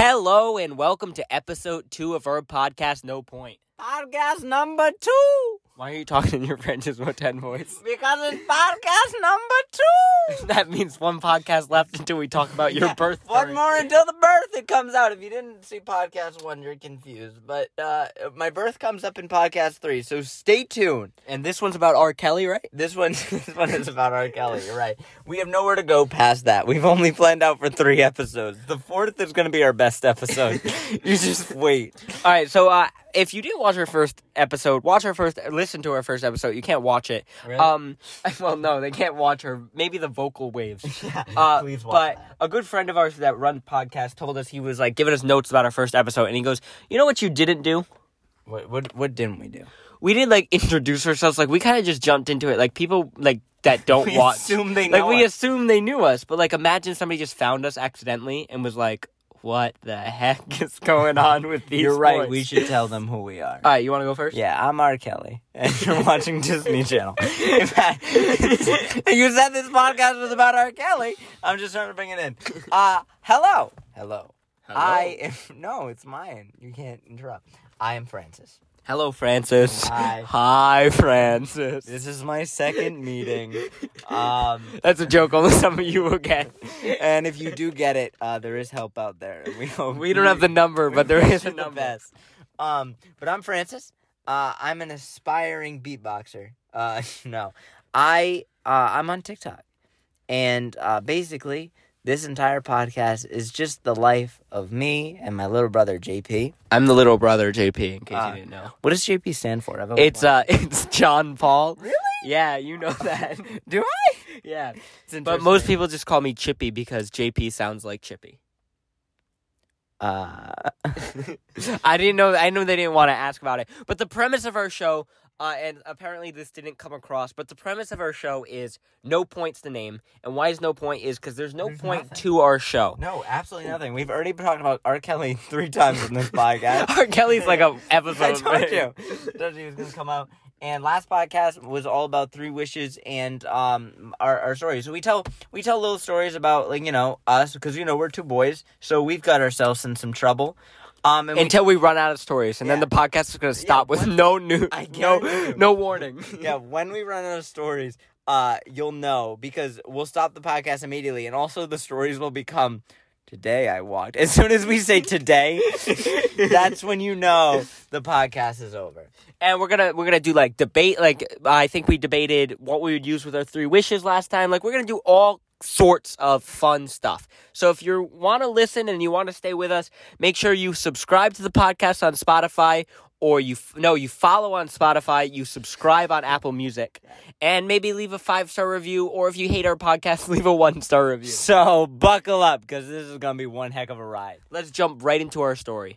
Hello and welcome to episode two of our podcast, No Point. Podcast number two. Why are you talking in your Francis Moten voice? Because it's podcast number two. that means one podcast left until we talk about your Yeah, birth. One more until the birth it comes out. If you didn't see podcast one, you're confused. But uh, my birth comes up in podcast three, so stay tuned. And this one's about R. Kelly, right? This one, this one is about R. Kelly. You're right. We have nowhere to go past that. We've only planned out for three episodes. The fourth is going to be our best episode. you just wait. All right, so uh, if you didn't watch our first episode, watch our first, listen to our first episode. You can't watch it. Really? Um, well, no, they can't watch her. Maybe the vocal waves. Yeah, Uh, please watch but that. a good friend of ours that run podcast told us he was like giving us notes about our first episode, and he goes, "You know what you didn't do? What, what what didn't we do? We didn't like introduce ourselves. Like we kind of just jumped into it. Like people like that don't We watch. assume they like know we us. assume they knew us, but like imagine somebody just found us accidentally and was like, "What the heck is going on with these?" You're right. boys?" We should tell them who we are. All right, you want to go first? Yeah, I'm R. Kelly, and you're watching Disney Channel. In fact, you said this podcast was about R. Kelly. I'm just trying to bring it in. Uh, hello. Hello. I am. No, it's mine. You can't interrupt. I am Francis. Hello, Francis. Hi. Hi, Francis. This is my second meeting. Um, That's a joke. Only some of you will get. and if you do get it, uh, there is help out there. We hope We don't have the number, but there is a you the best. Um, but I'm Francis. Uh, I'm an aspiring beatboxer. Uh, no, I uh, I'm on TikTok, and uh, basically this entire podcast is just the life of me and my little brother JP. I'm the little brother, JP. In case Uh, you didn't know, What does JP stand for? It's uh, it's John Paul. Really? Yeah, you know that. Do I? yeah, It's but most people just call me Chippy because JP sounds like Chippy. Uh, I didn't know. I know they didn't want to ask about it, but the premise of our show, uh, and apparently this didn't come across, but the premise of our show is no points to name, and why is no point is because there's no There's point nothing. to our show. no, absolutely nothing. We've already been talking about R. Kelly three times in this podcast. R. Kelly's like a episode. I told you. Told you he was gonna come out. And last podcast was all about three wishes and um our, our stories. So we tell we tell little stories about like you know us because you know we're two boys, so we've got ourselves in some trouble. Um, and we- Until we run out of stories, and then the podcast is going to stop with once- no new, no, you. no warning. yeah, when we run out of stories, uh, you'll know because we'll stop the podcast immediately, and also the stories will become. Today I walked. As soon as we say today, that's when you know the podcast is over. and we're gonna we're gonna do like debate. Like I think we debated what we would use with our three wishes last time. Like we're gonna do all sorts of fun stuff. So if you want to listen and you want to stay with us, make sure you subscribe to the podcast on Spotify. Or you f- no, you follow on Spotify, you subscribe on Apple Music, and maybe leave a five star review. Or if you hate our podcast, leave a one star review. So buckle up because this is gonna be one heck of a ride. Let's jump right into our story.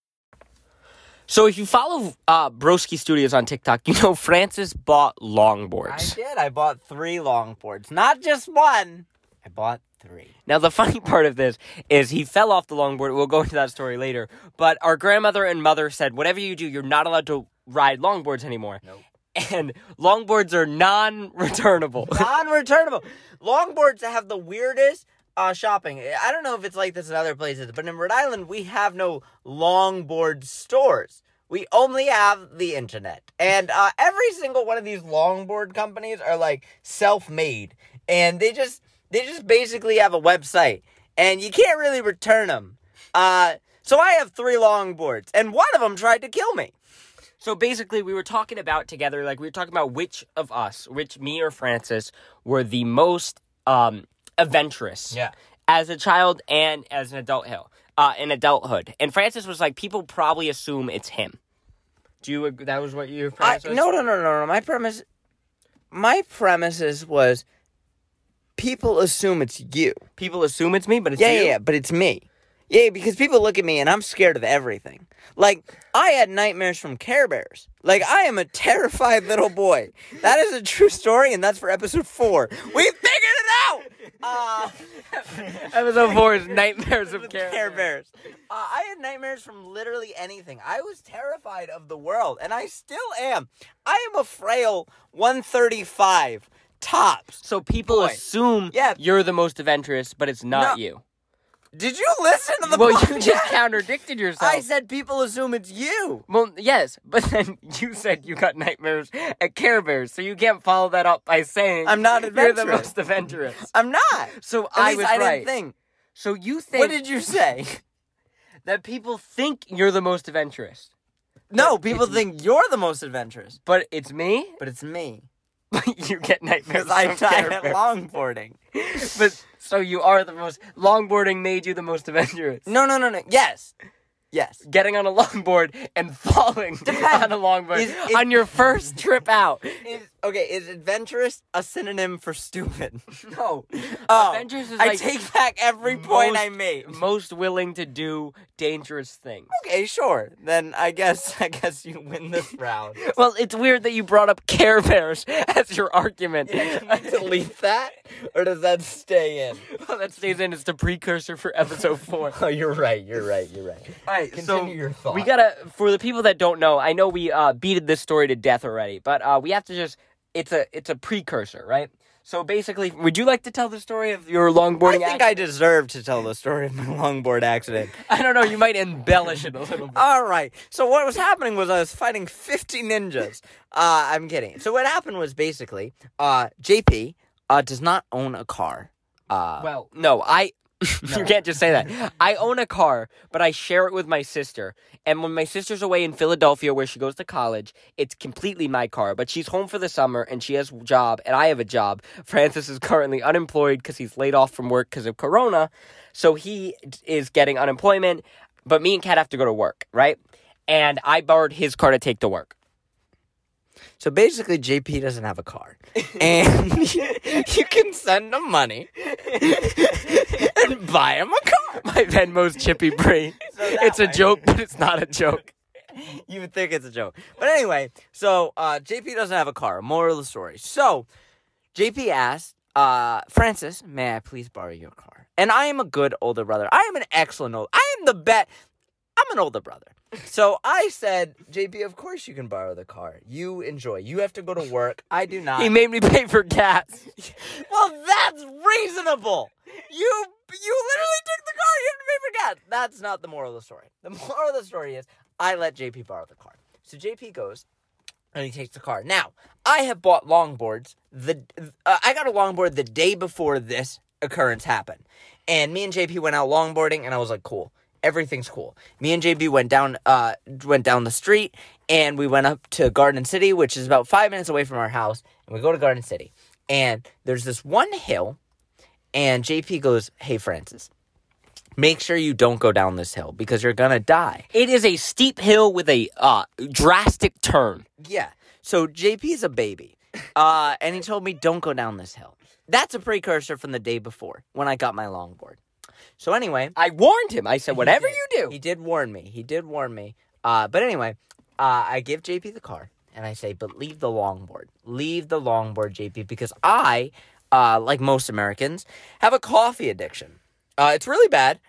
So if you follow uh, Broski Studios on TikTok, you know Francis bought longboards. I did. I bought three longboards, not just one. I bought three. Now the funny part of this is he fell off the longboard. We'll go into that story later. But our grandmother and mother said, whatever you do, you're not allowed to ride longboards anymore. Nope. And longboards are non-returnable. Non-returnable. Longboards have the weirdest uh, shopping. I don't know if it's like this in other places, but in Rhode Island we have no longboard stores. We only have the internet, and uh, every single one of these longboard companies are like self-made, and they just they just basically have a website, and you can't really return them. Uh, so I have three longboards, and one of them tried to kill me. So basically, we were talking about together, like we were talking about which of us, which me or Francis, were the most um, adventurous. Yeah. As a child and as an adult, hill, uh, in adulthood, and Francis was like, people probably assume it's him. Do you? ag- That was what your I, premise was? no, no, no, no, no. My premise, my premises was people assume it's you. People assume it's me, but it's Yeah, you. yeah, yeah, but it's me. Yeah, because people look at me and I'm scared of everything. Like, I had nightmares from Care Bears. Like, I am a terrified little boy. That is a true story, and that's for episode four. We figured it out! Uh, Episode four is Nightmares of Care, Care Bears. Uh, I had nightmares from literally anything. I was terrified of the world, and I still am. I am a frail 135 tops. So people Boy. assume Yeah. you're the most adventurous, but it's not No. you. Did you listen to the well, podcast? you just contradicted yourself. I said people assume it's you. Well, yes, but then you said you got nightmares at Care Bears, so you can't follow that up by saying I'm not adventurous. you're the most adventurous. I'm not. So At I was I right. didn't think. So you think What did you say? that people think you're the most adventurous, No, But people think you're the most adventurous, but it's me. but it's me But you get nightmares. I died at longboarding. But so you are the most longboarding made you the most adventurous. No, no, no, no. Yes, yes. Getting on a longboard and falling Depends. on a longboard Is- is- on your first trip out. Is, okay, is adventurous a synonym for stupid? No, Oh, adventurous is I like take back every point most- I made. most willing to do dangerous things. Okay, sure. Then I guess I guess you win this round. Well, it's weird that you brought up Care Bears as your argument. Can we delete that, or does that stay in? well, that stays in. It's the precursor for episode four. Oh, you're right. You're right. You're right. All right, so Continue your thought. we gotta. For the people that don't know, I know we uh, beated this story to death already, but uh, we have to just. It's a it's a precursor, right? So basically, would you like to tell the story of your longboard? I think accident? I deserve to tell the story of my longboard accident. I don't know. You might embellish it a little bit. All right. So what was happening was I was fighting 50 ninjas. Uh, I'm kidding. So what happened was basically, uh, JP uh, does not own a car. Uh, Well, no, I. you can't just say that. I own a car, but I share it with my sister. And when my sister's away in Philadelphia, where she goes to college, it's completely my car. But she's home for the summer, and she has a job, and I have a job. Francis is currently unemployed because he's laid off from work because of Corona, so he is getting unemployment. But me and Kat have to go to work, right? And I borrowed his car to take to work. So basically, JP doesn't have a car, and you can send him money and buy him a car. My Venmo's chippy brain. that it's a way- joke, but it's not a joke. You would think it's a joke, but anyway. So uh, JP doesn't have a car. Moral of the story. So JP asked uh, Francis, "May I please borrow your car?" And I am a good older brother. I am an excellent old. I am the best. I'm an older brother. So I said, JP, of course you can borrow the car. You enjoy. You have to go to work. I do not. He made me pay for gas. well, that's reasonable. You you literally took the car. You have to pay for gas. That's not the moral of the story. The moral of the story is I let JP borrow the car. So JP goes and he takes the car. Now I have bought longboards. The uh, I got a longboard the day before this occurrence happened, and me and JP went out longboarding, and I was like, cool. Everything's cool. Me and JP went down, uh, went down the street, and we went up to Garden City, which is about five minutes away from our house. And we go to Garden City, and there's this one hill, and JP goes, "Hey Francis, make sure you don't go down this hill because you're gonna die." It is a steep hill with a uh, drastic turn. Yeah. So JP's a baby. Uh, and he told me, don't go down this hill. That's a precursor from the day before when I got my longboard. So anyway, I warned him. I said, whatever you do. he did warn me. He did warn me. Uh, but anyway, uh, I give JP the car and I say, but leave the longboard. Leave the longboard, JP, because I, uh, like most Americans, have a coffee addiction. Uh, it's really bad.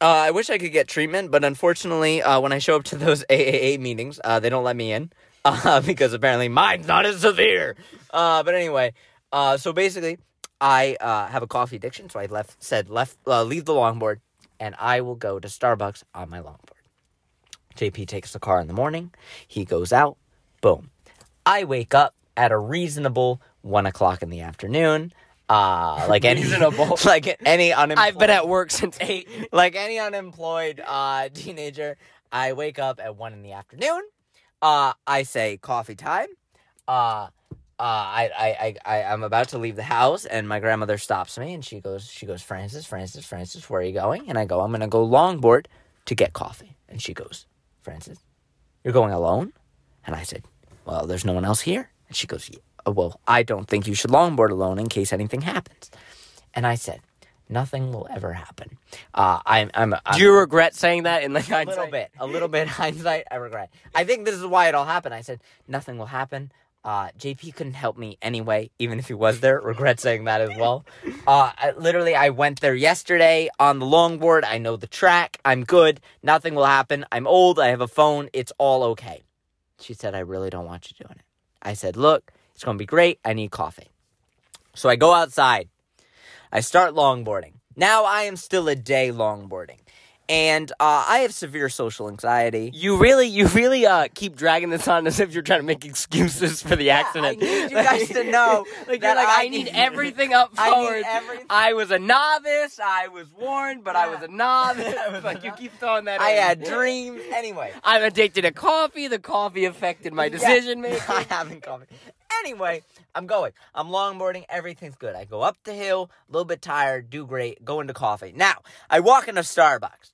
Uh, I wish I could get treatment, but unfortunately, uh, when I show up to those AAA meetings, uh, they don't let me in uh, because apparently mine's not as severe. Uh, but anyway, uh, so basically, I uh, have a coffee addiction, so I left said left uh, leave the longboard, and I will go to Starbucks on my longboard. JP takes the car in the morning. He goes out. Boom. I wake up at a reasonable one o'clock in the afternoon. Uh, like any Reasonable. like any unemployed. I've been at work since eight. like any unemployed uh, teenager, I wake up at one in the afternoon. Uh, I say coffee time. Uh, uh, I, I, I, I, I'm about to leave the house, and my grandmother stops me, and she goes, she goes, Francis, Francis, Francis, where are you going? And I go, I'm gonna go longboard to get coffee. And she goes, Francis, you're going alone? And I said, Well, there's no one else here. And she goes, yeah, uh, Well, I don't think you should longboard alone in case anything happens. And I said, nothing will ever happen. Uh, I'm, I'm, I'm Do you regret saying that in like a little bit, a little bit hindsight. I regret. I think this is why it all happened. I said nothing will happen. Uh, JP couldn't help me anyway, even if he was there. Regret saying that as well. Uh, I, literally, I went there yesterday on the longboard. I know the track. I'm good. Nothing will happen. I'm old. I have a phone. It's all okay. She said, I really don't want you doing it. I said, Look, it's going to be great. I need coffee. So I go outside. I start longboarding. Now I am still a day longboarding. And uh, I have severe social anxiety. You really, you really uh, keep dragging this on as if you're trying to make excuses for the accident. I need you guys to know like that you're like, I I, need everything up forward. I everything- I was a novice. I was warned, but I was a novice. I was like you keep throwing that. I in. had dreams. Anyway, I'm addicted to coffee. The coffee affected my decision Yeah, making. I haven't coffee. Anyway, I'm going. I'm longboarding. Everything's good. I go up the hill, a little bit tired, do great, go into coffee. Now, I walk into Starbucks.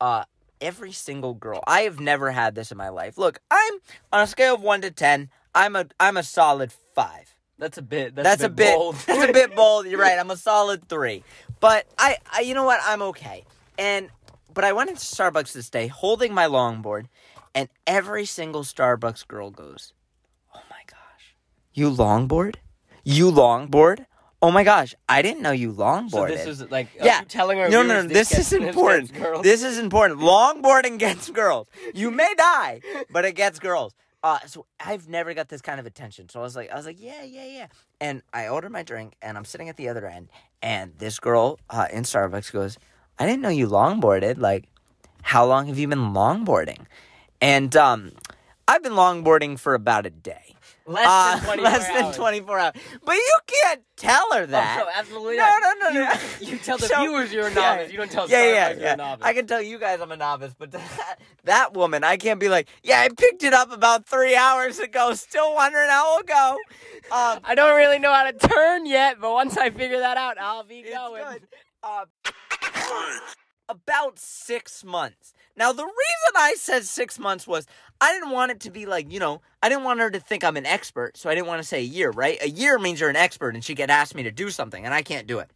Uh, every single girl. I have never had this in my life. Look, I'm on a scale of one to ten. I'm a I'm a solid five. That's a bit. That's, a bit. bold. that's a bit bold. You're right. I'm a solid three. But I, I, you know what? I'm okay. And but I went into Starbucks this day holding my longboard, and every single Starbucks girl goes, "Oh my gosh, you longboard? You longboard? Oh my gosh, I didn't know you longboarded." So this is like yeah. you telling our no, no, no. This, gets- is important. This is important. Longboarding gets girls. You may die, but it gets girls. Uh, so I've never got this kind of attention. So I was like, I was like, yeah, yeah, yeah. And I ordered my drink, and I'm sitting at the other end, and this girl uh, in Starbucks goes, "I didn't know you longboarded. Like, how long have you been longboarding?" And um, I've been longboarding for about a day. Less Uh, than 24 less than hours. 24 hours. But you can't tell her Oh, that. no, absolutely No, not. no, no, no. You, you tell the So- viewers you're a yeah, novice. You don't tell yeah, Starbucks yeah, you're yeah. a novice. I can tell you guys I'm a novice, but that, that woman, I can't be like, yeah, I picked it up about three hours ago. Still wondering how it'll go. Um, I don't really know how to turn yet, but once I figure that out, I'll be it's going. good. Uh, about six months. Now, the reason I said six months was I didn't want it to be like, you know, I didn't want her to think I'm an expert, so I didn't want to say a year, right? A year means you're an expert and she could ask me to do something, and I can't do it.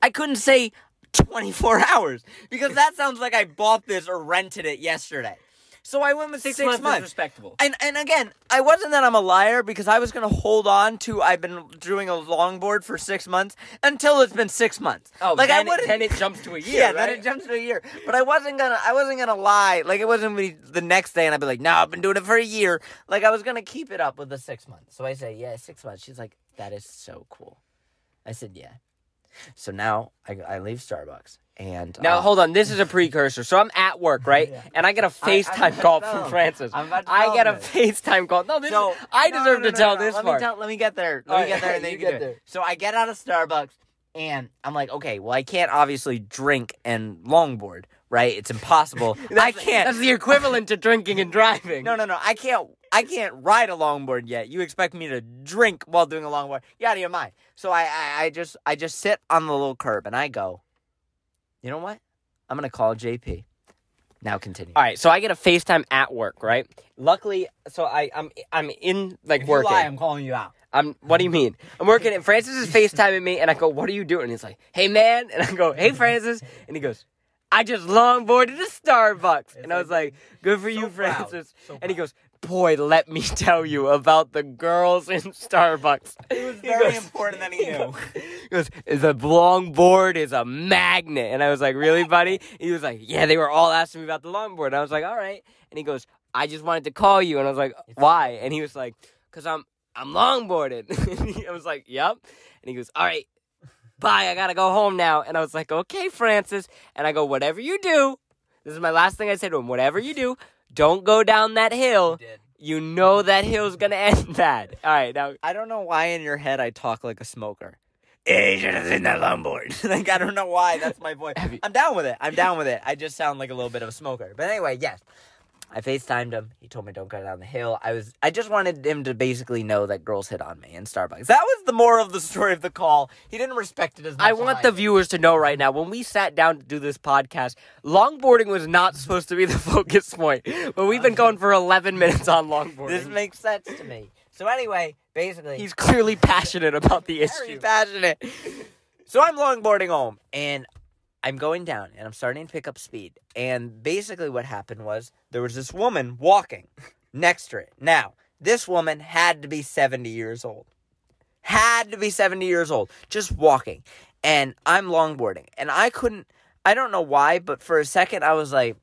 I couldn't say 24 hours because that sounds like I bought this or rented it yesterday. So I went with six, Six, months, months. is respectable. And and again, I wasn't that I'm a liar because I was gonna hold on to I've been doing a longboard for six months until it's been six months. Oh, like then, I wouldn't. it, then it jumps to a year, yeah, right? then it jumps to a year. But I wasn't gonna. I wasn't gonna lie. Like it wasn't gonna be the next day, and I'd be like, "No, I've been doing it for a year." Like I was gonna keep it up with the six months. So I say, "Yeah, six months." She's like, "That is so cool." I said, "Yeah." So now I, I leave Starbucks and Now uh, hold on, this is a precursor. So I'm at work, right? And I get a FaceTime I'm- call no, from Francis. I'm about to I get a this. FaceTime call. No, this So is, I no, deserve no, to tell no, this let part. Me tell, let me get there. Let All me get there, and then you you, get there. So I get out of Starbucks, and I'm like, okay, well, I can't obviously drink and longboard, right? It's impossible. I can't. That's the equivalent to drinking and driving. No, no, no. I can't. I can't ride a longboard yet. You expect me to drink while doing a longboard? You're out of your mind. So I, I, I just, I just sit on the little curb and I go. You know what? I'm gonna call JP. Now continue. All right, so I get a FaceTime at work, right? Luckily, so I, I'm I'm in like working. Lie, I'm calling you out. I'm. What do you mean? I'm working, and Francis is FaceTiming me, and I go, "What are you doing?" And he's like, "Hey, man," and I go, "Hey, Francis," and he goes, "I just longboarded to Starbucks," and I was like, "Good for you, proud. Francis," So and he goes. Boy, let me tell you about the girls in Starbucks. It was very goes- important that he knew. He goes, the longboard is a magnet. And I was like, really, buddy? He was like, yeah, they were all asking me about the longboard. And I was like, all right. And he goes, I just wanted to call you. And I was like, why? And he was like, because I'm I'm longboarded. And he I was like, yep. And he goes, all right, bye. I got to go home now. And I was like, okay, Francis. And I go, whatever you do, this is my last thing I said to him, whatever you do, don't go down that hill. You know that hill's going to end bad. All right, now I don't know why in your head I talk like a smoker. Hey, you should have seen that longboard. like I don't know why that's my voice. You- I'm down with it. I'm down with it. I just sound like a little bit of a smoker. But anyway, yes. I FaceTimed him. He told me don't go down the hill. I was I just wanted him to basically know that girls hit on me in Starbucks. That was the moral of the story of the call. He didn't respect it as much. I want the did. viewers to know right now when we sat down to do this podcast, longboarding was not supposed to be the focus point, but we've been going for 11 minutes on longboarding. This makes sense to me. So anyway, basically He's clearly passionate about the issue. very passionate. So I'm longboarding home and I'm going down and I'm starting to pick up speed. And basically, what happened was there was this woman walking next to it. Now, this woman had to be 70 years old. Had to be 70 years old, just walking. And I'm longboarding. And I couldn't, I don't know why, but for a second, I was like,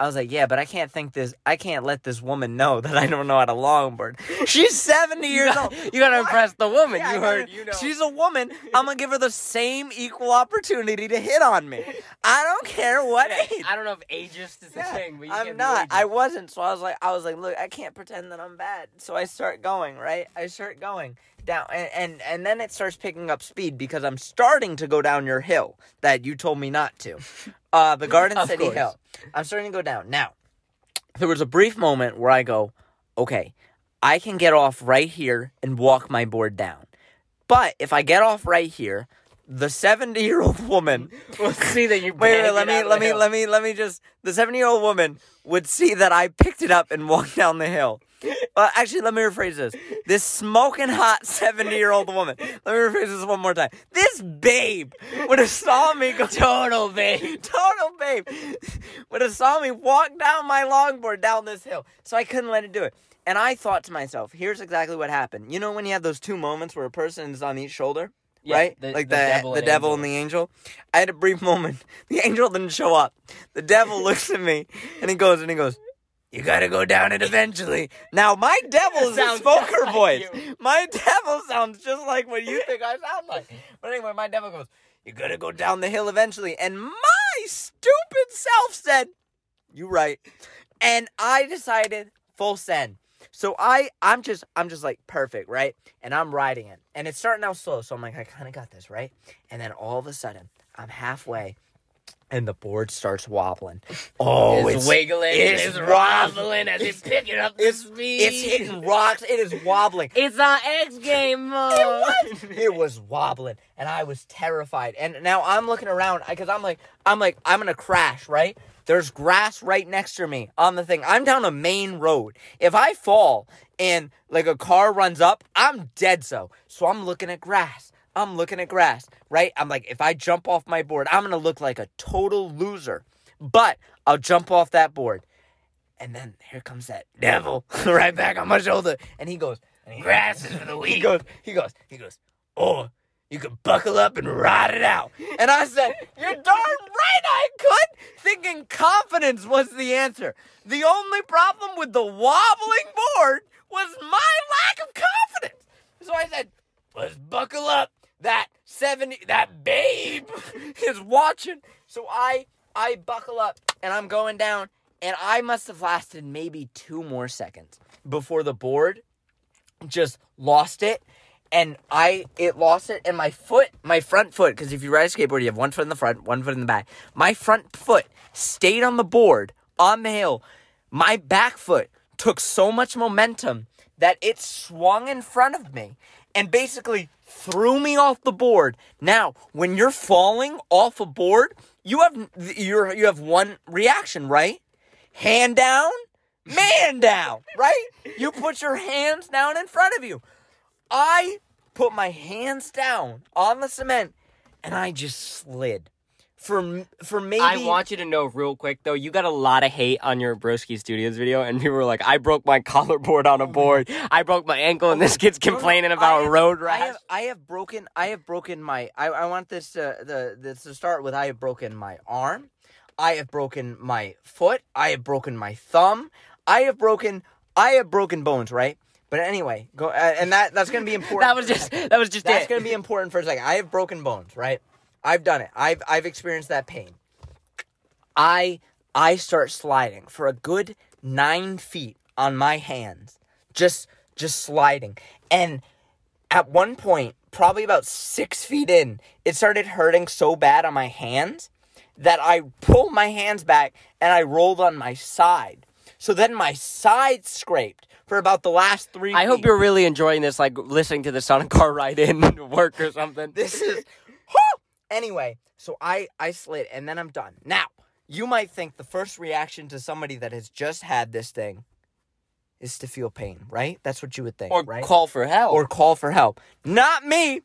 I was like, yeah, but I can't think this. I can't let this woman know that I don't know how to longboard. She's seventy years old. You gotta impress the woman. Yeah, you heard. You know. She's a woman. I'm gonna give her the same equal opportunity to hit on me. I don't care what age. I don't know if ageist is the Yeah, thing, but you I'm not. I wasn't. So I was like, I was like, look, I can't pretend that I'm bad. So I start going right. I start going down, and and, and then it starts picking up speed because I'm starting to go down your hill that you told me not to. Uh, the Garden City course. Hill. I'm starting to go down now. There was a brief moment where I go, okay, I can get off right here and walk my board down. But if I get off right here, the 70 year old woman We'll see that you. Wait, wait, let me, let me, hill. let me, let me just. The 70 year old woman would see that I picked it up and walked down the hill. Uh, actually, let me rephrase this. This smoking hot seventy-year-old woman. Let me rephrase this one more time. This babe would have saw me go. Total babe. Total babe would have saw me walk down my longboard down this hill, so I couldn't let it do it. And I thought to myself, here's exactly what happened. You know when you have those two moments where a person is on each shoulder? Yeah, right? the- like the the devil the and devil and the angel. I had a brief moment. The angel didn't show up. The devil looks at me and he goes and he goes, "You got to go down it eventually." Now my devil is a Sounds smoker like voice. you. My devil sounds just like what you think I sound like. But anyway, my devil goes, "You got to go down the hill eventually." And my stupid self said, "You right." And I decided full send. So I I'm just I'm just like perfect, right? And I'm riding it. And it's starting out slow, so I'm like, I kinda got this, right? And then all of a sudden, I'm halfway and the board starts wobbling. Oh, it's, wiggling. it's It's, wobbling. as it's picking up the It's speed. it's hitting rocks, it is wobbling. It's on X game mode. it was wobbling and i was terrified and now i'm looking around because i'm like i'm like i'm gonna crash right there's grass right next to me on the thing i'm down a main road if i fall and like a car runs up i'm dead so so i'm looking at grass i'm looking at grass right i'm like if i jump off my board i'm gonna look like a total loser but i'll jump off that board and then here comes that devil right back on my shoulder and he goes and he, Grass is for the weak. he goes, he goes, he goes, oh, you can buckle up and ride it out. And I said, you're darn right I could, thinking confidence was the answer. The only problem with the wobbling board was my lack of confidence. So I said, let's buckle up. That 70, that babe is watching. So I, I buckle up and I'm going down and I must have lasted maybe two more seconds before the board just lost it. And I it lost it and my foot my front foot because if you ride a skateboard you have one foot in the front one foot in the back. My front foot stayed on the board on the hill. My back foot took so much momentum that it swung in front of me and basically threw me off the board now when you're falling off a board you have you're you have one reaction right hand down man down, right? You put your hands down in front of you. I put my hands down on the cement and I just slid. For for maybe I want you to know real quick though, you got a lot of hate on your Broski Studios video, and people were like, "I broke my collarboard on a board. I broke my ankle," and this kid's No, no, complaining about have- road I rash. have, I have broken. I have broken my. I, I want this to the this to start with. I have broken my arm. I have broken my foot. I have broken my thumb. I have broken. I have broken bones. Right. But anyway, go uh, and that that's gonna be important. that was just that was just That's it. gonna be important for a second. I have broken bones, right? I've done it. I've I've experienced that pain. I I start sliding for a good nine feet on my hands, just just sliding, and at one point, probably about six feet in, it started hurting so bad on my hands that I pulled my hands back and I rolled on my side. So then my side scraped for about the last three. I hope you're really enjoying this, like listening to this on a car ride in to work or something. This is! anyway. So I I slid and then I'm done. Now you might think the first reaction to somebody that has just had this thing is to feel pain, right? That's what you would think, or right? call for help. or call for help. Not me.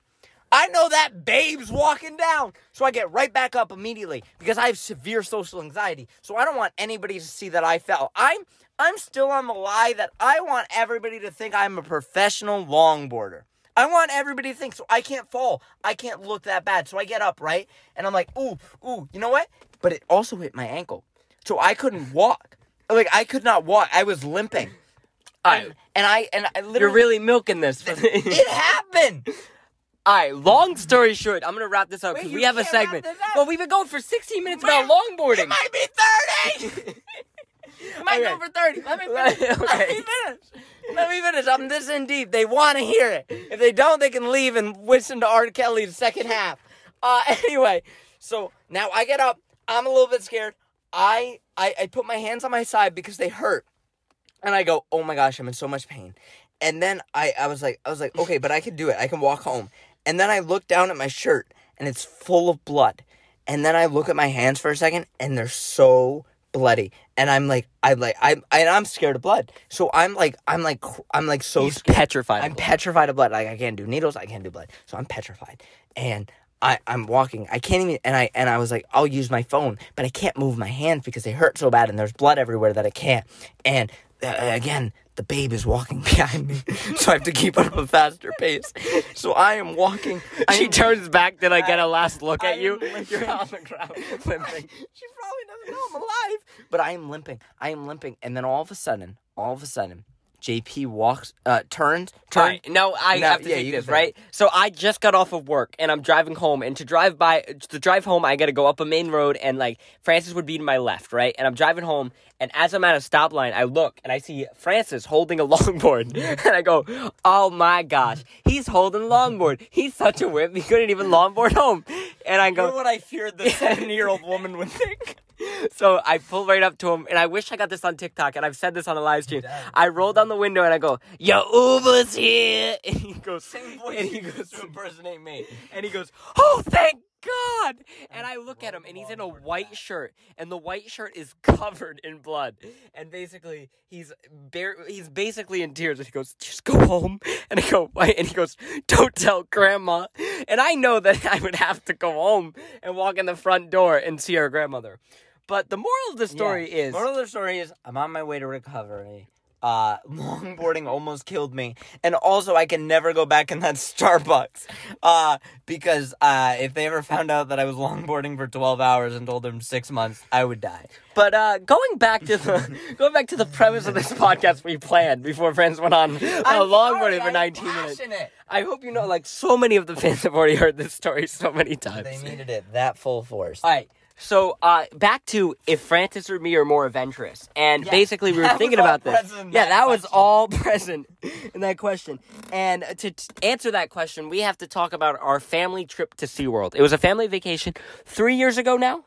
I know that babe's walking down. So I get right back up immediately because I have severe social anxiety. So I don't want anybody to see that I fell. I'm I'm still on the lie that I want everybody to think I'm a professional longboarder. I want everybody to think so I can't fall. I can't look that bad. So I get up, right? And I'm like, ooh, ooh, you know what? But it also hit my ankle. So I couldn't walk. Like I could not walk. I was limping. And, and I and I literally You're really milking this. it happened. All right, long story short, I'm gonna wrap this up because we have a segment. Well, we've been going for 16 minutes about longboarding. It might be 30. might go Okay. for 30. Let me finish. Let Okay. me finish. Let me finish. I'm this in deep. They want to hear it. If they don't, they can leave and listen to R. Kelly's second half. Uh, anyway, so now I get up. I'm a little bit scared. I, I I put my hands on my side because they hurt. And I go, oh my gosh, I'm in so much pain. And then I, I was like, I was like, okay, but I can do it. I can walk home. And then I look down at my shirt and it's full of blood. And then I look at my hands for a second and they're so bloody. And I'm like, I'm like, I'm, and I'm scared of blood. So I'm like, I'm like, I'm like so He's scared. petrified. I'm petrified of blood. Like I can't do needles. I can't do blood. So I'm petrified. And I, I'm walking. I can't even. And I and I was like, I'll use my phone, but I can't move my hands because they hurt so bad, and there's blood everywhere that I can't. And uh, again, the babe is walking behind me, so I have to keep up a faster pace. So I am walking. I she am- turns back to I get a last look I at you. limping. You're on the ground limping. she probably doesn't know I'm alive. But I am limping. I am limping. And then all of a sudden, all of a sudden, JP walks, uh, turns, turns. right, no, I No, have to yeah, take you this right. So I just got off of work and I'm driving home, and to drive by to drive home, I got to go up a main road, and like Francis would be to my left, right, and I'm driving home, and as I'm at a stop line, I look and I see Francis holding a longboard, and I go, "Oh my gosh, he's holding a longboard! He's such a whip! He couldn't even longboard home!" And I go, You're what I feared the 70 year old woman would think. so I pull right up to him, and I wish I got this on TikTok, and I've said this on the live stream. I roll down the window and I go, "Yo, Uber's here!" And he goes, Same voice and he goes, to impersonate me. and he goes, "Oh, thank God!" And I look at him, and he's in a white shirt, and the white shirt is covered in blood, and basically he's bare, he's basically in tears. And he goes, "Just go home." And I go, "Why?" And he goes, "Don't tell Grandma." And I know that I would have to go home and walk in the front door and see our grandmother. But the moral of the story Yeah. is, Moral of the story is I'm on my way to recovery. Uh, longboarding almost killed me, and also I can never go back in that Starbucks. Uh, because uh, if they ever found out that I was longboarding for 12 hours and told them six months, I would die. But uh, going back to the going back to the premise of this podcast we planned before friends went on a I'm longboarding sorry, for I'm 19 minutes. I hope you know, like so many of the fans have already heard this story so many times. They needed it that full force. All right. So uh, back to if Francis or me are more adventurous, and Yeah, basically we were thinking about this. Yeah, that that was all present in that question. And to t- answer that question, we have to talk about our family trip to SeaWorld. It was a family vacation three years ago now.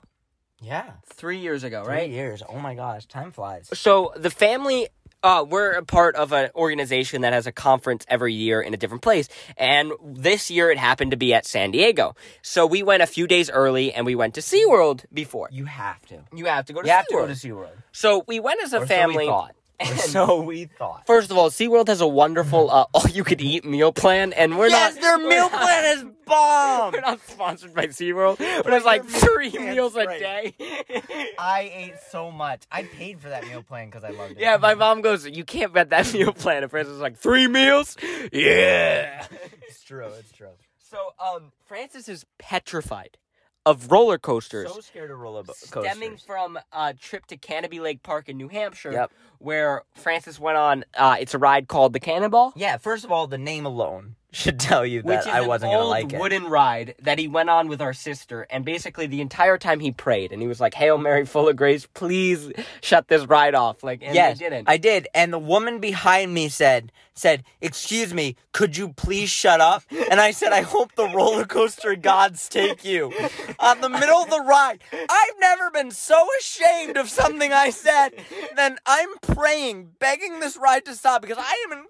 Yeah, Three years ago, three right? years. Oh my gosh, time flies. So the family, uh, we're a part of an organization that has a conference every year in a different place, and this year it happened to be at San Diego. So we went a few days early, and we went to SeaWorld before. You have to. You have to go to You have to SeaWorld. go to SeaWorld. So we went as a Or family. So we thought. And- so we thought. First of all, SeaWorld has a wonderful uh, all-you-could-eat meal plan, and we're yes, not. their meal not- plan is bomb. We're not sponsored by SeaWorld, but it's like three meals a great. day. I ate so much. I paid for that meal plan because I loved it. Yeah, my mom goes, "You can't bet that meal plan." And Francis is like, three meals? Yeah." it's true. It's true. So, um, Francis is petrified of roller coasters, So scared of roller bo- coasters. stemming from a trip to Canobie Lake Park in New Hampshire, Yep. where Francis went on. Uh, it's a ride called the Cannonball. yeah, first of all, the name alone should tell you Which that is I wasn't old gonna like it. wooden ride that he went on with our sister, and basically the entire time he prayed, and he was like, "Hail Mary, full of grace, please shut this ride off." Like, and yes, they didn't. I did, and the woman behind me said, "said Excuse me, could you please shut up?" And I said, "I hope the roller coaster gods take you." On the middle of the ride, I've never been so ashamed of something I said. Then I'm praying, begging this ride to stop because I am in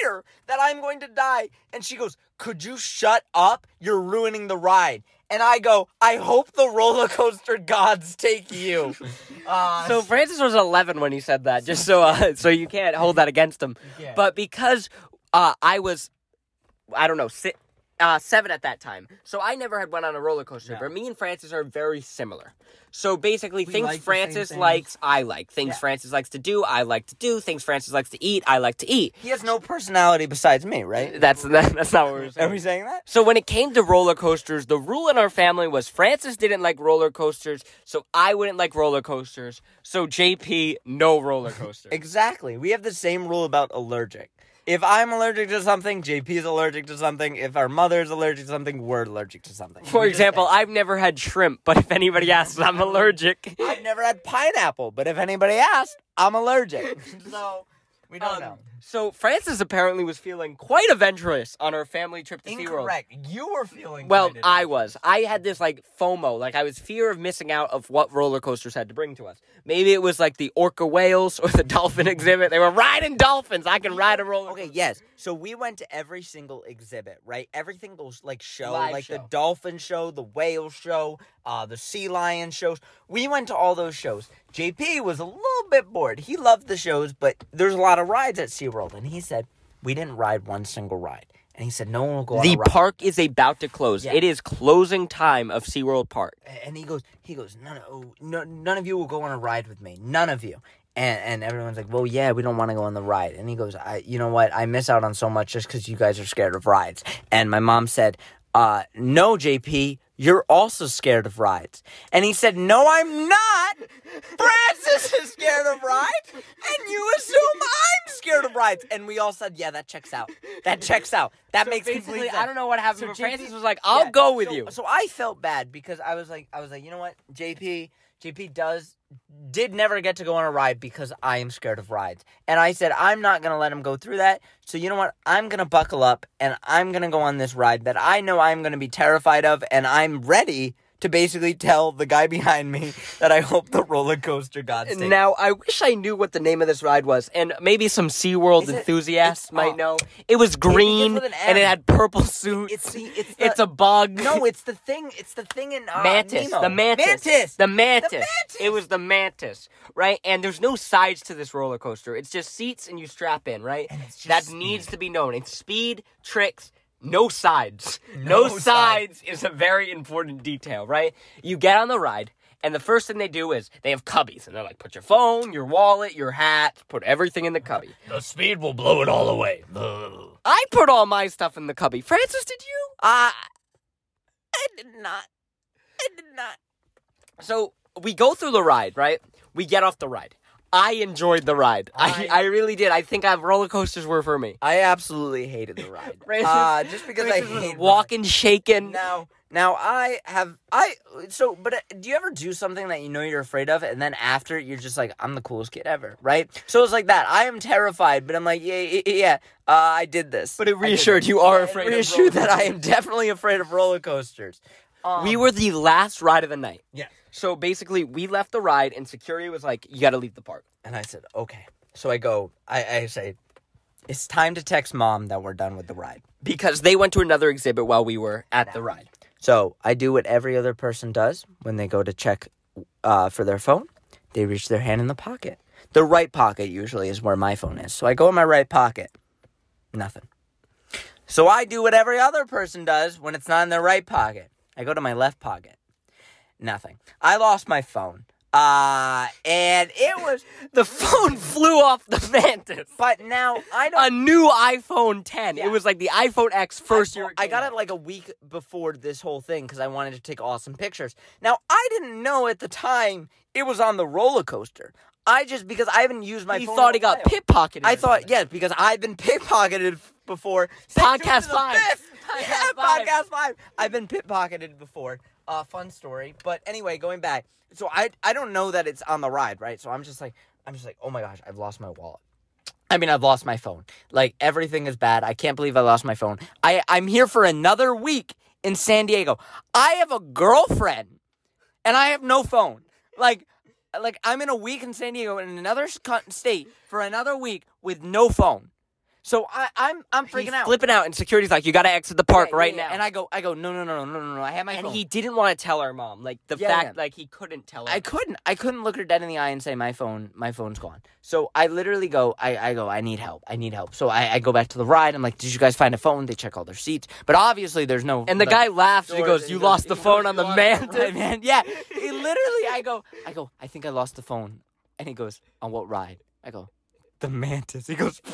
fear that I'm going to die. And she goes, "Could you shut up? You're ruining the ride." And I go, "I hope the roller coaster gods take you." Uh, So Francis was 11 when he said that, just so uh, so you can't hold that against him. Yeah. But because uh, I was, I don't know, sit. Uh, seven at that time. So I never had went on a roller coaster. No. But me and Francis are very similar. So basically, things like Francis things. likes, I like. Things Yeah. Francis likes to do, I like to do. Things Francis likes to eat, I like to eat. He has no personality besides me, right? That's that, that's not what we're saying. Are we saying that? So when it came to roller coasters, the rule in our family was Francis didn't like roller coasters, so I wouldn't like roller coasters. So JP, no roller coaster. Exactly. We have the same rule about allergic. If I'm allergic to something, JP is allergic to something. If our mother is allergic to something, we're allergic to something. For example, I've never had shrimp, but if anybody asks, I'm allergic. I've never had pineapple, but if anybody asks, I'm allergic. so we don't Um, know. So Francis apparently was feeling quite adventurous on her family trip to SeaWorld. Incorrect. You were feeling. Well, quite I adventurous. was. I had this like FOMO, like I was fear of missing out of what roller coasters had to bring to us. Maybe it was like the orca whales or the dolphin exhibit. They were riding dolphins. I can ride a roller. Okay, coaster. yes. So we went to every single exhibit, right? Everything goes like show, Live like the show. dolphin show, the whale show, uh, the sea lion shows. We went to all those shows. JP was a little bit bored. He loved the shows, but there's a lot of rides at SeaWorld. And he said, We didn't ride one single ride. And he said, No one will go on The a ride. park is about to close. Yeah. It is closing time of SeaWorld Park. and he goes, he goes, none of, oh, no, none of you will go on a ride with me. None of you. And and everyone's like, well, yeah, we don't want to go on the ride. And he goes, I, you know what? I miss out on so much just because you guys are scared of rides. And my mom said, uh, no, JP, you're also scared of rides. And he said, no, I'm not. Francis is scared of rides, and you assume I'm scared of rides. And we all said, yeah, that checks out. That checks out. That makes complete Basically, sense. I don't know what happened, So but JP Francis was like, "I'll yeah, go with so- you." So I felt bad because I was like, I was like, you know what, JP, JP does did never get to go on a ride because I am scared of rides, and I said I'm not gonna let him go through that. So you know what, I'm gonna buckle up and I'm gonna go on this ride that I know I'm gonna be terrified of, and I'm ready to basically tell the guy behind me that I hope the roller coaster got taken. Now, I wish I knew what the name of this ride was, and maybe some SeaWorld it- enthusiasts might uh, know. It was green, an and it had purple suits. it's the it's the, It's a bug. no, it's the thing. It's the thing in uh, mantis. The mantis. Mantis. The mantis. mantis. It was the mantis, right? And there's no sides to this roller coaster. It's just seats and you strap in, right? it's just that speed. needs to be known. It's speed, tricks, no sides. No, No sides. sides. is a very important detail, right? You get on the ride. And the first thing they do is they have cubbies, and they're like, put your phone, your wallet, your hat, put everything in the cubby. The speed will blow it all away. I put all my stuff in the cubby. Francis, did you? Uh, I did not. I did not. So we go through the ride, right? We get off the ride. I enjoyed the ride. I, I- I really did. I think I, roller coasters were for me. I absolutely hated the ride. Uh, just because I hate walking, shaking. Now, now I have I so. But uh, do you ever do something that you know you're afraid of, and then after you're just like, I'm the coolest kid ever, right? So it's like that. I am terrified, but I'm like, yeah, yeah, yeah. Uh, I did this. But it reassured you are Yeah, afraid of Reassured that I am definitely afraid of roller coasters. Um, we were the last ride of the night. Yeah. So basically, we left the ride, and security was like, "You got to leave the park." And I said, okay. So I go, I, I say, it's time to text mom that we're done with the ride. because they went to another exhibit while we were at the ride. So I do what every other person does when they go to check uh, for their phone. They reach their hand in the pocket. The right pocket usually is where my phone is. So I go in my right pocket. Nothing. So I do what every other person does when it's not in their right pocket. I go to my left pocket. Nothing. I lost my phone. Uh, and it was, The phone flew off the Mantis. but now I don't. A new iPhone 10. Yeah. It was like the iPhone X first I, year. I got it like a week before this whole thing because I wanted to take awesome pictures. Now I didn't know at the time it was on the roller coaster. I just because I haven't used my He phone. thought he got pickpocketed. I thought yes because I've been pickpocketed before. Podcast five. Podcast yeah, five. podcast five. I've been pickpocketed before. Uh, fun story. But anyway, going back. So I I don't know that it's on the ride, right? So I'm just like I'm just like oh my gosh, I've lost my wallet. I mean, I've lost my phone. Like everything is bad. I can't believe I lost my phone. I I'm here for another week in San Diego. I have a girlfriend, and I have no phone. Like, like I'm in a week in San Diego in another state for another week with no phone. So I, I'm I'm He's freaking out. flipping out, and security's like, "You got to exit the park Yeah, right yeah, now." And I go, I go, no, no, no, no, no, no, no. I have my and phone. he didn't want to tell our mom. Like the Yeah, fact, yeah. like he couldn't tell her. I couldn't. I couldn't look her dead in the eye and say my phone, my phone's gone. So I literally go. I, I go. I need help. I need help. So I, I go back to the ride. I'm like, did you guys find a phone? They check all their seats, but obviously there's no. and the, guy laughs. and He doors, goes, and "You he lost the he phone on the "You lost man." the right man. Yeah. He literally. I go. I go. I think I lost the phone, and he goes, on what ride? I go, the mantis. He goes,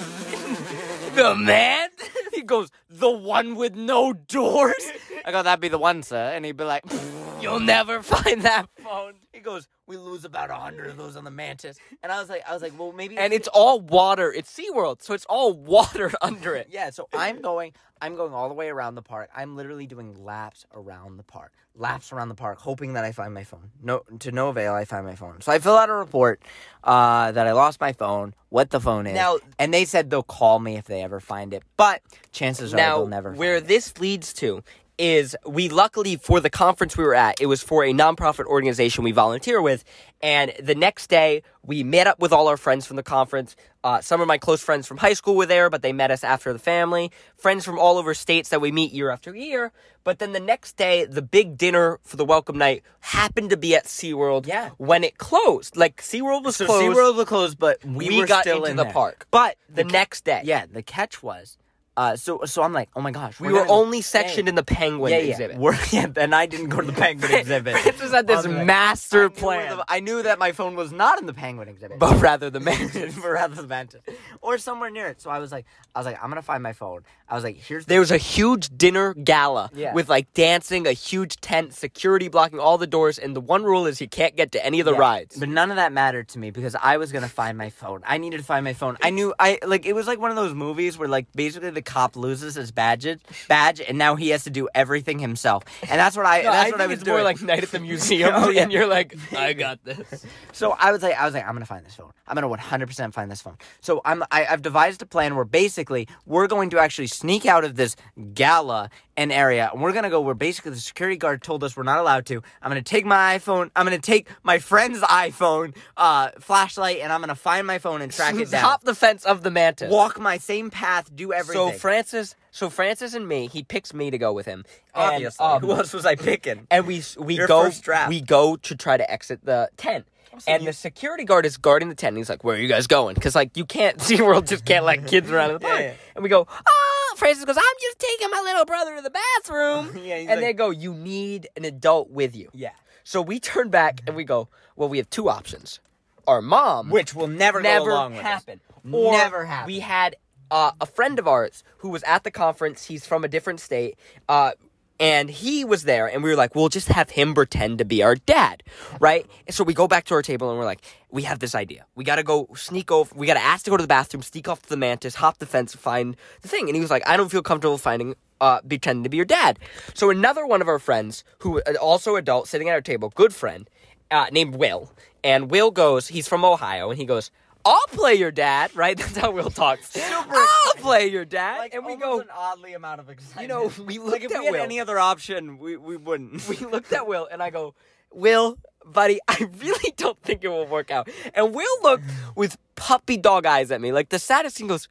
the man. He goes, the one with no doors. I go, that'd be the one, sir. And he'd be like, You'll never find that phone. He goes, we lose about a hundred of those on the mantis. And I was like, I was like, well, maybe. And it's all water. It's SeaWorld, so it's all water under it. Yeah, so I'm going I'm going all the way around the park. I'm literally doing laps around the park. Laps around the park, hoping that I find my phone. No to no avail, I find my phone. So I fill out a report uh, that I lost my phone, what the phone is. Now- and they said they'll call me if they ever find it. But chances are they'll never where find it. this leads to is we luckily for the conference we were at, it was for a nonprofit organization we volunteer with, and the next day we met up with all our friends from the conference. Uh, some of my close friends from high school were there, but they met us after the family. Friends from all over states that we meet year after year. But then the next day, the big dinner for the welcome night happened to be at SeaWorld Yeah. when it closed. Like SeaWorld was so closed. SeaWorld was closed, but we, we, were got still into in the there. park. But the ca- next day. Yeah, the catch was uh, so so I'm like, oh my gosh, We we're only sectioned in the penguin yeah, yeah. exhibit. We're, yeah, then I didn't go to the penguin exhibit. Francis had this was like, I master knew plan. the- I knew that my phone was not in the penguin exhibit, but rather the man. but rather the mantis, or somewhere near it. So I was like, I was like, I'm gonna find my phone. I was like, here's the There was a huge dinner gala Yeah. with like dancing, a huge tent, security blocking all the doors, and the one rule is you can't get to any of the rides. But none of that mattered to me because I was gonna find my phone. I needed to find my phone. I knew I like it was like one of those movies where like basically the cop loses his badge, badge, and now he has to do everything himself. And that's what I. No, that's I what think I was it's doing. more like night at the museum, Oh, yeah. and you're like, I got this. So I was like, I was like, I'm gonna find this phone. I'm gonna 100% find this phone. So I'm, I, I've devised a plan where basically we're going to actually sneak out of this gala and area, and we're gonna go where basically the security guard told us we're not allowed to. I'm gonna take my iPhone. I'm gonna take my friend's iPhone uh, flashlight, and I'm gonna find my phone and track it down. Top the fence of the mantis. Walk my same path, do everything. So Francis, so Francis and me, he picks me to go with him. And, obviously, um, who else was I picking? and we we Your go first draft. we go to try to exit the tent. and the security guard is guarding the tent. And he's like, "Where are you guys going?" Because like you can't, SeaWorld just can't let kids around in the Yeah, park. yeah. And we go, "Oh!" Francis goes, "I'm just taking my little brother to the bathroom." Yeah, he's and like- they go, "You need an adult with you." Yeah, So we turn back and we go, "Well, we have two options. Our mom, which will never, never go along with us. happen. Or Never happen. We had uh, a friend of ours who was at the conference. He's from a different state. Uh, and he was there, and we were like, we'll just have him pretend to be our dad, right? And so we go back to our table, and we're like, we have this idea. We gotta go sneak over. We gotta ask to go to the bathroom, sneak off to the mantis, hop the fence, find the thing. And he was like, I don't feel comfortable finding, uh, pretending to be your dad. So another one of our friends, who uh, also adult, sitting at our table, good friend, uh, named Will, and Will goes, he's from Ohio, and he goes, I'll play your dad, right? That's how Will talks. I'll play your dad, Like, and we go. an oddly amount of excitement. You know, we like if at we had Will. any other option, we, we wouldn't. we looked at Will, and I go, Will, buddy, I really don't think it will work out. And Will looked with puppy dog eyes at me, like the saddest thing. Goes,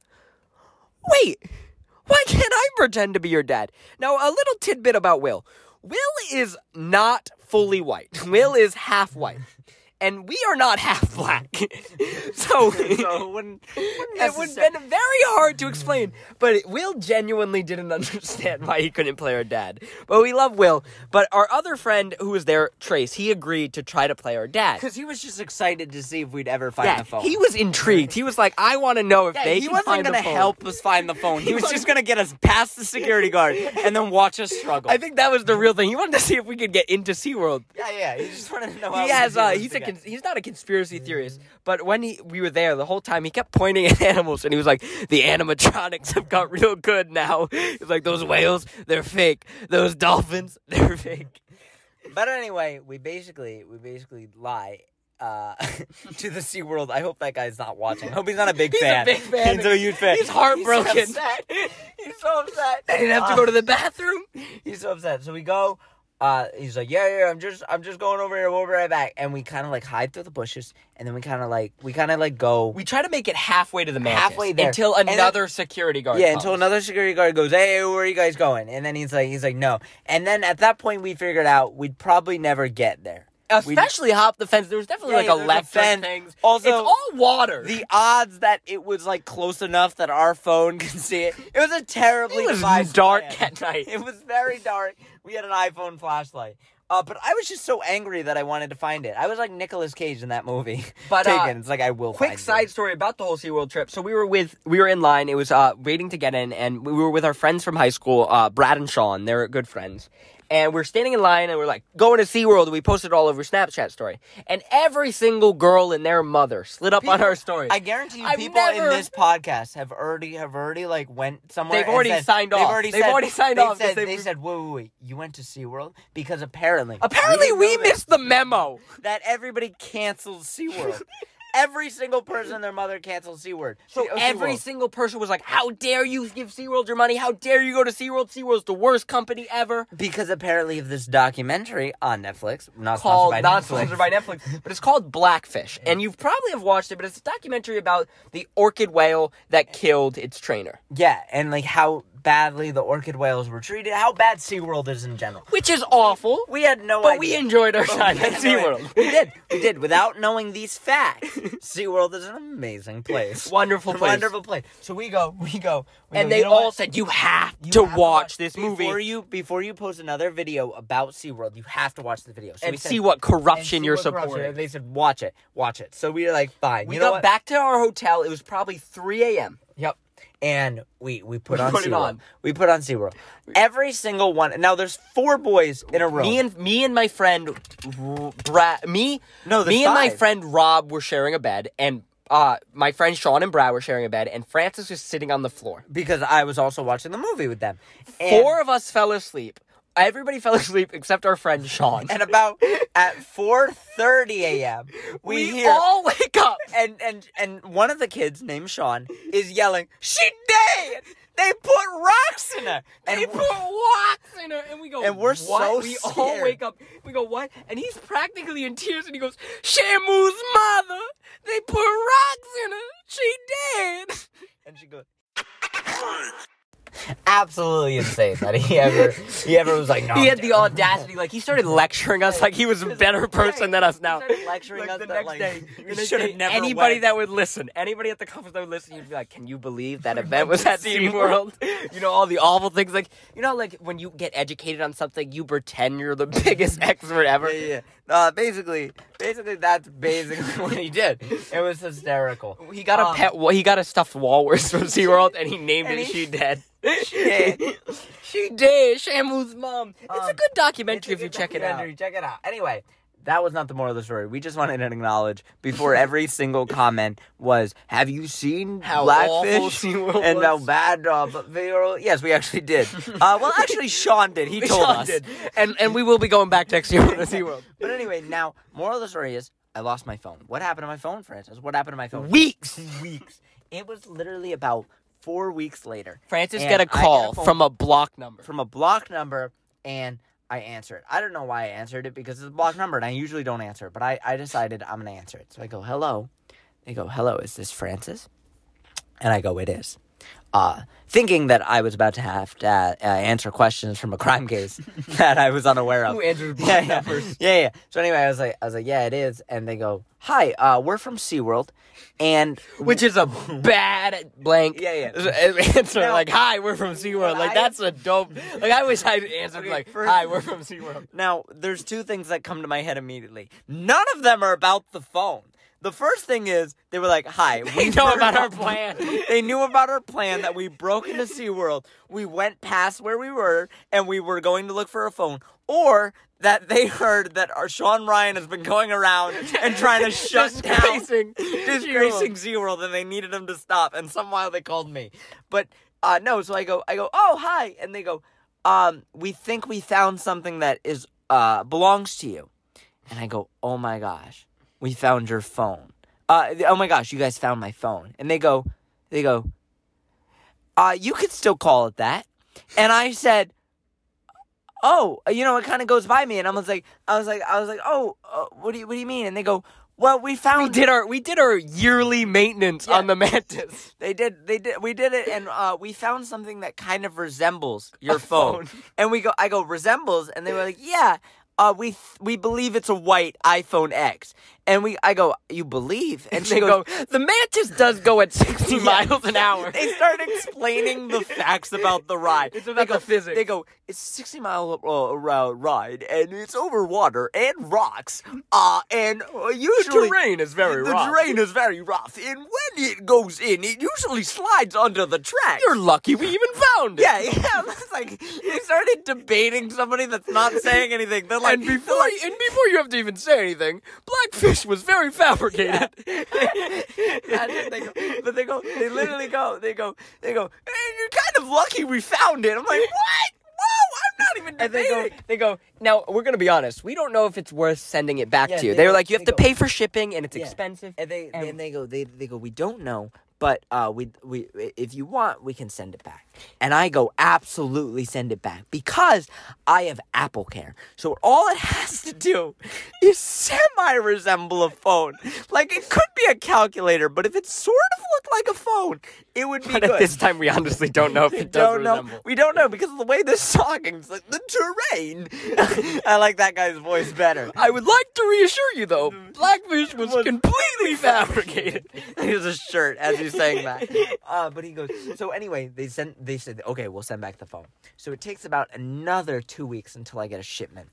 wait, why can't I pretend to be your dad? Now, a little tidbit about Will. Will is not fully white. Will is half white. And we are not half black. so, so it would have been very hard to explain, but Will genuinely didn't understand why he couldn't play our dad. But we love Will. But our other friend who was there, Trace, he agreed to try to play our dad. because he was just excited to see if we'd ever find Yeah, the phone. he was intrigued. He was like, "I want to know if Yeah, they he can wasn't the phone." help us find the phone. He was was- just gonna get us past the security guard and then watch us struggle. I think that was the real thing. He wanted to see if we could get into SeaWorld. yeah, yeah. He just wanted to know. How He has uh, he's to a he's not a conspiracy theorist, but when he we were there the whole time, he kept pointing at animals and he was like, "The animatronics have got real good now." He's like, "Those whales, they're fake. Those dolphins, they're fake." But anyway, we basically we basically lie. Uh, to the Sea World. I hope that guy's not watching. I hope he's not a big He's a fan. big fan. He's a huge fan. He's heartbroken. He's so upset. He's so upset. I didn't have to go to the bathroom. He's so upset. So we go. Uh, he's like, yeah, yeah, I'm just, I'm just going over here. We'll be right back. And we kind of like hide through the bushes, and then we kind of like, we kind of like go. We try to make it halfway to the mantis. Halfway there. Until And then- another security guard yeah, comes. until another security guard goes, "Hey, where are you guys going?" And then he's like, "He's like, no." And then at that point, we figured out we'd probably never get there. Especially hop the fence. There was definitely Yeah, like yeah, there's a things. Also, it's all water. the odds that it was like close enough that our phone could see it. It was a terribly it was dark plan. at night. It was very dark. We had an iPhone flashlight. Uh, but I was just so angry that I wanted to find it. I was like Nicolas Cage in that movie. But, uh, Taken. it's like I will. Quick side it. story about the whole SeaWorld trip. So we were with we were in line. It was uh waiting to get in and we were with our friends from high school, uh Brad and Sean. They're good friends. And we're standing in line and we're like going to SeaWorld and we posted all over Snapchat story. And every single girl and their mother slid up on our story. I guarantee you, I've people never- in this podcast have already have already like went somewhere. They've already said- signed They've off. already They've said, already signed they've off Said, they- they said, "Wait, wait, wait! You went to SeaWorld because apparently, Apparently didn't we missed the memo. that everybody cancels SeaWorld. Every single person and their mother cancels SeaWorld. So oh, every SeaWorld. single person was like, How dare you give SeaWorld your money? How dare you go to SeaWorld? SeaWorld's the worst company ever. because apparently of this documentary on Netflix, not called sponsored by not Netflix. sponsored by Netflix, but it's called Blackfish, and you probably have watched it. But it's a documentary about the orca whale that killed its trainer, Yeah, and like how badly the orca whales were treated, how bad SeaWorld is in general. which is awful. We had no but idea. we enjoyed our oh, time at. SeaWorld. We did. We did. Without knowing these facts, SeaWorld is an amazing place. Wonderful place. Wonderful place. So we go, we go. we And go, they "You know all what? said you have You to have watch this movie Before you before you post another video about SeaWorld, you have to watch the video. So we and said- see what corruption see you're what corruption- supporting. And they said, watch it, watch it. So we were like, fine. we you know got what? back to our hotel. It was probably 3 a.m. And we we put We on put it SeaWorld. on. We put on SeaWorld. Every single one. Now there's four boys in a row. Me and me and my friend Brad, me No, me and my friend Rob were sharing a bed, and uh, my friend Sean and Brad were sharing a bed, and Francis was sitting on the floor. because I was also watching the movie with them. And- Four of us fell asleep. Everybody fell asleep except our friend Sean. and about at 4:30 a.m. we, we hear all wake up. and and and one of the kids named Sean is yelling, "She dead! They put rocks in her!" And They put rocks in her, and we go. And we're what? so We all wake up. We go what? And he's practically in tears, and he goes, "Shamu's mother. They put rocks in her. She dead." and she goes. Absolutely insane that he ever he ever was like no. he I'm had the audacity, like he started lecturing us like he was a better person than us now. He started lecturing Like us the next like, day, we should have never anybody went. that would listen, anybody at the conference that would listen, you'd be like, "Can you believe that event was at SeaWorld?" you know all the awful things, like you know, like when you get educated on something, you pretend you're the biggest expert ever. Yeah, yeah. Uh, basically, basically that's basically what he did. It was hysterical. He got a Um, pet. He got a stuffed walrus from SeaWorld, and he named And it he- "She Dead." Dead. she did. Shamu's mom. It's a Um, good documentary It's if a you check it out. Check it out. Anyway, that was not the moral of the story. We just wanted to acknowledge before every single comment was, "Have you seen How Blackfish?" and how bad uh. Yes, we actually did. Uh, well, actually, Sean did. He told Sean us. did. and and we will be going back next year to SeaWorld. But anyway, now moral of the story is, I lost my phone. What happened to my phone, Francis? What happened to my phone? Weeks. weeks. It was literally about four weeks later. Francis got a get a call from a block number. from a block number and I answered. It. I don't know why I answered it because it's a block number and I usually don't answer, but I, I decided I'm going to answer it. So I go, hello. They go, hello, is this Francis? And I go, it is. Uh, thinking that I was about to have to uh, uh, answer questions from a crime case that I was unaware of. Who answers block yeah, yeah. numbers? yeah, yeah. So anyway, I was like, I was like, yeah, it is. And they go, hi, uh, we're from SeaWorld. And Which is a bad blank. Yeah, yeah. Answer Now- like, "Hi, we're from SeaWorld." Like I- that's a dope. Like I wish I'd answered Okay, like, first- "Hi, we're from SeaWorld." Now, there's two things that come to my head immediately. None of them are about the phone. The first thing is they were like, "Hi, They we know about our plan. they knew about our plan that we broke into SeaWorld. We went past where we were and we were going to look for a phone, or that they heard that our Sean Ryan has been going around and trying to shut down Disgracing disgracing SeaWorld and they needed him to stop and somehow they called me. But uh no, so I go I go, "Oh, hi." And they go, "Um, we think we found something that is uh belongs to you." And I go, "Oh my gosh. We found your phone." Uh oh my gosh, you guys found my phone. And they go they go, "Uh, you could still call it that." And I said, oh, you know, it kind of goes by me, and I was like, I was like, I was like, oh, uh, what do you, what do you mean? And they go, well, we found We did our we did our yearly maintenance Yeah. on the mantis. They did. They did. We did it, and uh, we found something that kind of resembles your phone. phone. And we go. I go resembles, and they were like, "Yeah, uh, we th- we believe it's a white iPhone X." And we, I go, "You believe?" And they go, the mantis does go at 60 Yeah. miles an hour. They start explaining the facts about the ride. It's They about go- the physics. They go, it's a sixty mile uh, ride, and it's over water and rocks. Uh, and uh, usually terrain is very the rough. The terrain is very rough, and when it goes in, it usually slides under the track. You're lucky we even found it. Yeah, yeah. It's like they started debating somebody that's not saying anything. They're like, and before and before you have to even say anything, Blackfish was very fabricated. What they go. But they go, they literally go, they go, they go, hey, you're kind of lucky we found it. I'm like, what? Whoa, I'm not even And they go, they go. Now we're gonna be honest. We don't know if it's worth sending it back Yeah, to you. they They were like, you have to go- pay for shipping, and it's Yeah. expensive. And they And- and they go they they go we don't know but uh we we if you want we can send it back and I go absolutely send it back because I have Apple Care so all it has to do is semi resemble a phone like it could be a calculator but if it sort of looked like a phone it would be But good at this time, we honestly don't know if it does don't know. resemble. We don't know because of the way this song is like the terrain. I like that guy's voice better. I would like to reassure you, though, Blackfish was completely fabricated. Here's a shirt as he's saying that. Uh, but he goes. So anyway, they sent. They said, okay, we'll send back the phone. So it takes about another two weeks until I get a shipment.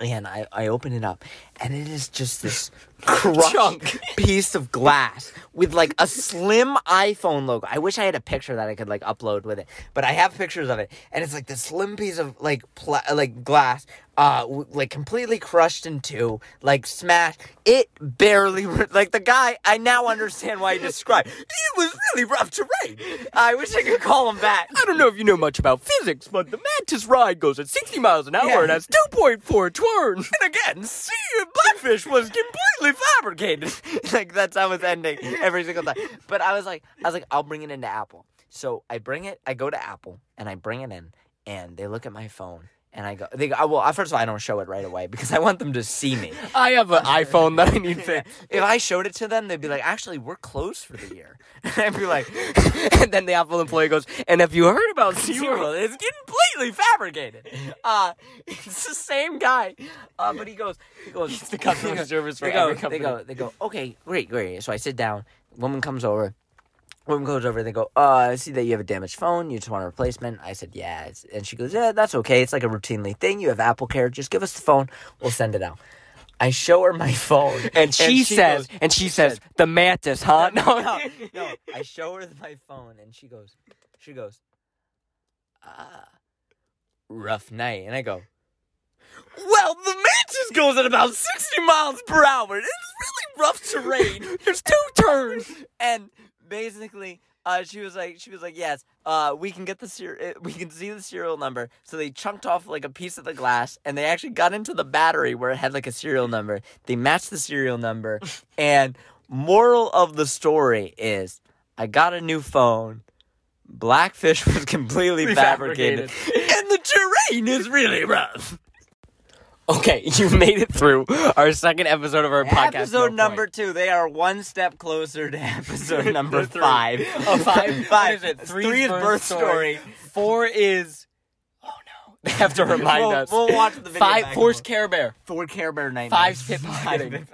And I, I open it up, and it is just this crushed Chunk. piece of glass with like a slim iPhone logo. I wish I had a picture that I could like upload with it, but I have pictures of it, and it's like this slim piece of like pla- like glass, uh, w- like completely crushed in two, like smashed. It barely re- like the guy. I now understand why he described. It was really rough to terrain. I wish I could call him back. I don't know if you know much about physics, but the Mantis ride goes at 60 miles an hour Yeah. and has 2.4 turns. And again, see, Blackfish was completely fabricated. like that's how it's ending every single time. But I was like, I was like, I'll bring it into Apple. So I bring it, I go to Apple and I bring it in, and they look at my phone. And I go, they go, well, first of all, I don't show it right away because I want them to see me. I have an iPhone that I need fixed. If I showed it to them, they'd be like, actually, we're closed for the year. And I'd be like, and then the Apple employee goes, and have you heard about SeaWorld. It's completely fabricated. Uh, it's the same guy. Uh, but he goes, he goes, He's the customer service for they go, every they go, they go, okay, great, great. So I sit down. Woman comes over. Woman goes over. And they go, uh, I see that you have a damaged phone. You just want a replacement. I said, yeah. And she goes, yeah, that's okay. It's like a routinely thing. You have Apple Care. Just give us the phone. We'll send it out. I show her my phone, And she, says, goes- and she says, the Mantis, huh? no, no, no. I show her my phone, and she goes, she goes, ah, rough night. And I go, well, the Mantis goes at about 60 miles per hour. It's really rough terrain. There's two turns. and basically, uh, she was like, she was like, yes, uh, we can get the ser- uh, we can see the serial number. So they chunked off like a piece of the glass, and they actually got into the battery where it had like a serial number. They matched the serial number, and moral of the story is, I got a new phone. Blackfish was completely fabricated, and the terrain is really rough. Okay, you made it through our second episode of our podcast. Episode No number Point. two. They are one step closer to episode number Three. five. Oh, five. five. What is it? Three, Three's is birth story. Four is. They have to remind We'll- us. we'll watch the video Five. Four's. Care Bear. Four Care Bear night. Five spit pocketing.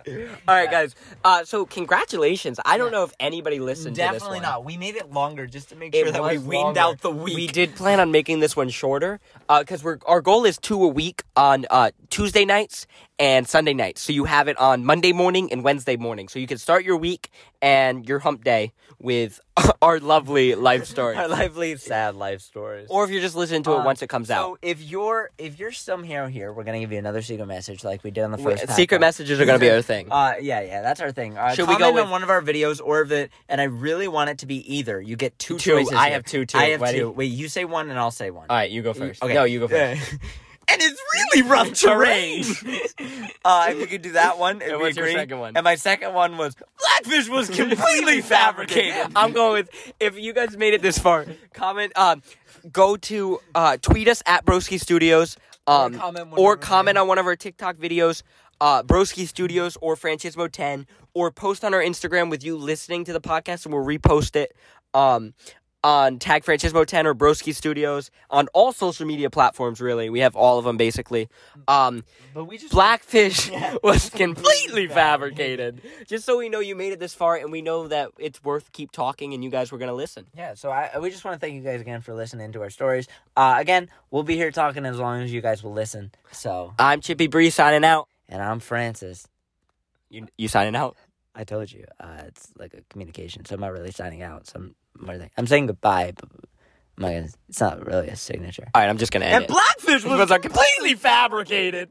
All right, guys. Uh, so congratulations. I don't know if anybody listened to this Definitely not. We made it longer just to make It sure that we weaned longer. out the week. We did plan on making this one shorter because we're our goal is two a week on uh, Tuesday nights and Sunday night. So you have it on Monday morning and Wednesday morning. So you can start your week and your hump day with our lovely life story. Our lively, sad life stories. or if you're just listening to it Uh, once it comes out. so out. if you're if you're somehow here, we're gonna give you another secret message like we did on the first. Secret podcast. messages are going to be our thing. Uh, yeah, yeah, that's our thing. Uh, Should we comment go with- on one of our videos or of it? And I really want it to be either. You get two, Two. choices. I here. have two, too. I have Ready? two. Wait, you say one and I'll say one. All right, you go first. Okay. No, you go first. Yeah. and it's really rough terrain. uh, if you could do that one, it'd And be your green. second one? And my second one was Blackfish was completely fabricated. I'm going with if you guys made it this far, comment um go to uh tweet us at Broski Studios. Um, comment or comment on one of our TikTok videos, uh, Broski Studios or Franchismo 10, or post on our Instagram with you listening to the podcast and we'll repost it um, on Tag Franchismo 10 or Broski Studios on all social media platforms, really. We have all of them basically. Um, But we just Blackfish Yeah. was completely fabricated. Just so we know you made it this far and we know that it's worth keep talking and you guys were going to listen. Yeah, so I we just want to thank you guys again for listening to our stories. Uh, again, we'll be here talking as long as you guys will listen. So, I'm Chippy Bree signing out. and I'm Francis. You, you signing out? I told you, uh, it's like a communication, so I'm not really signing out. So I'm, more than- I'm saying goodbye, but I'm not gonna, it's not really a signature. All right, I'm just going to end And it. Blackfish was was completely fabricated.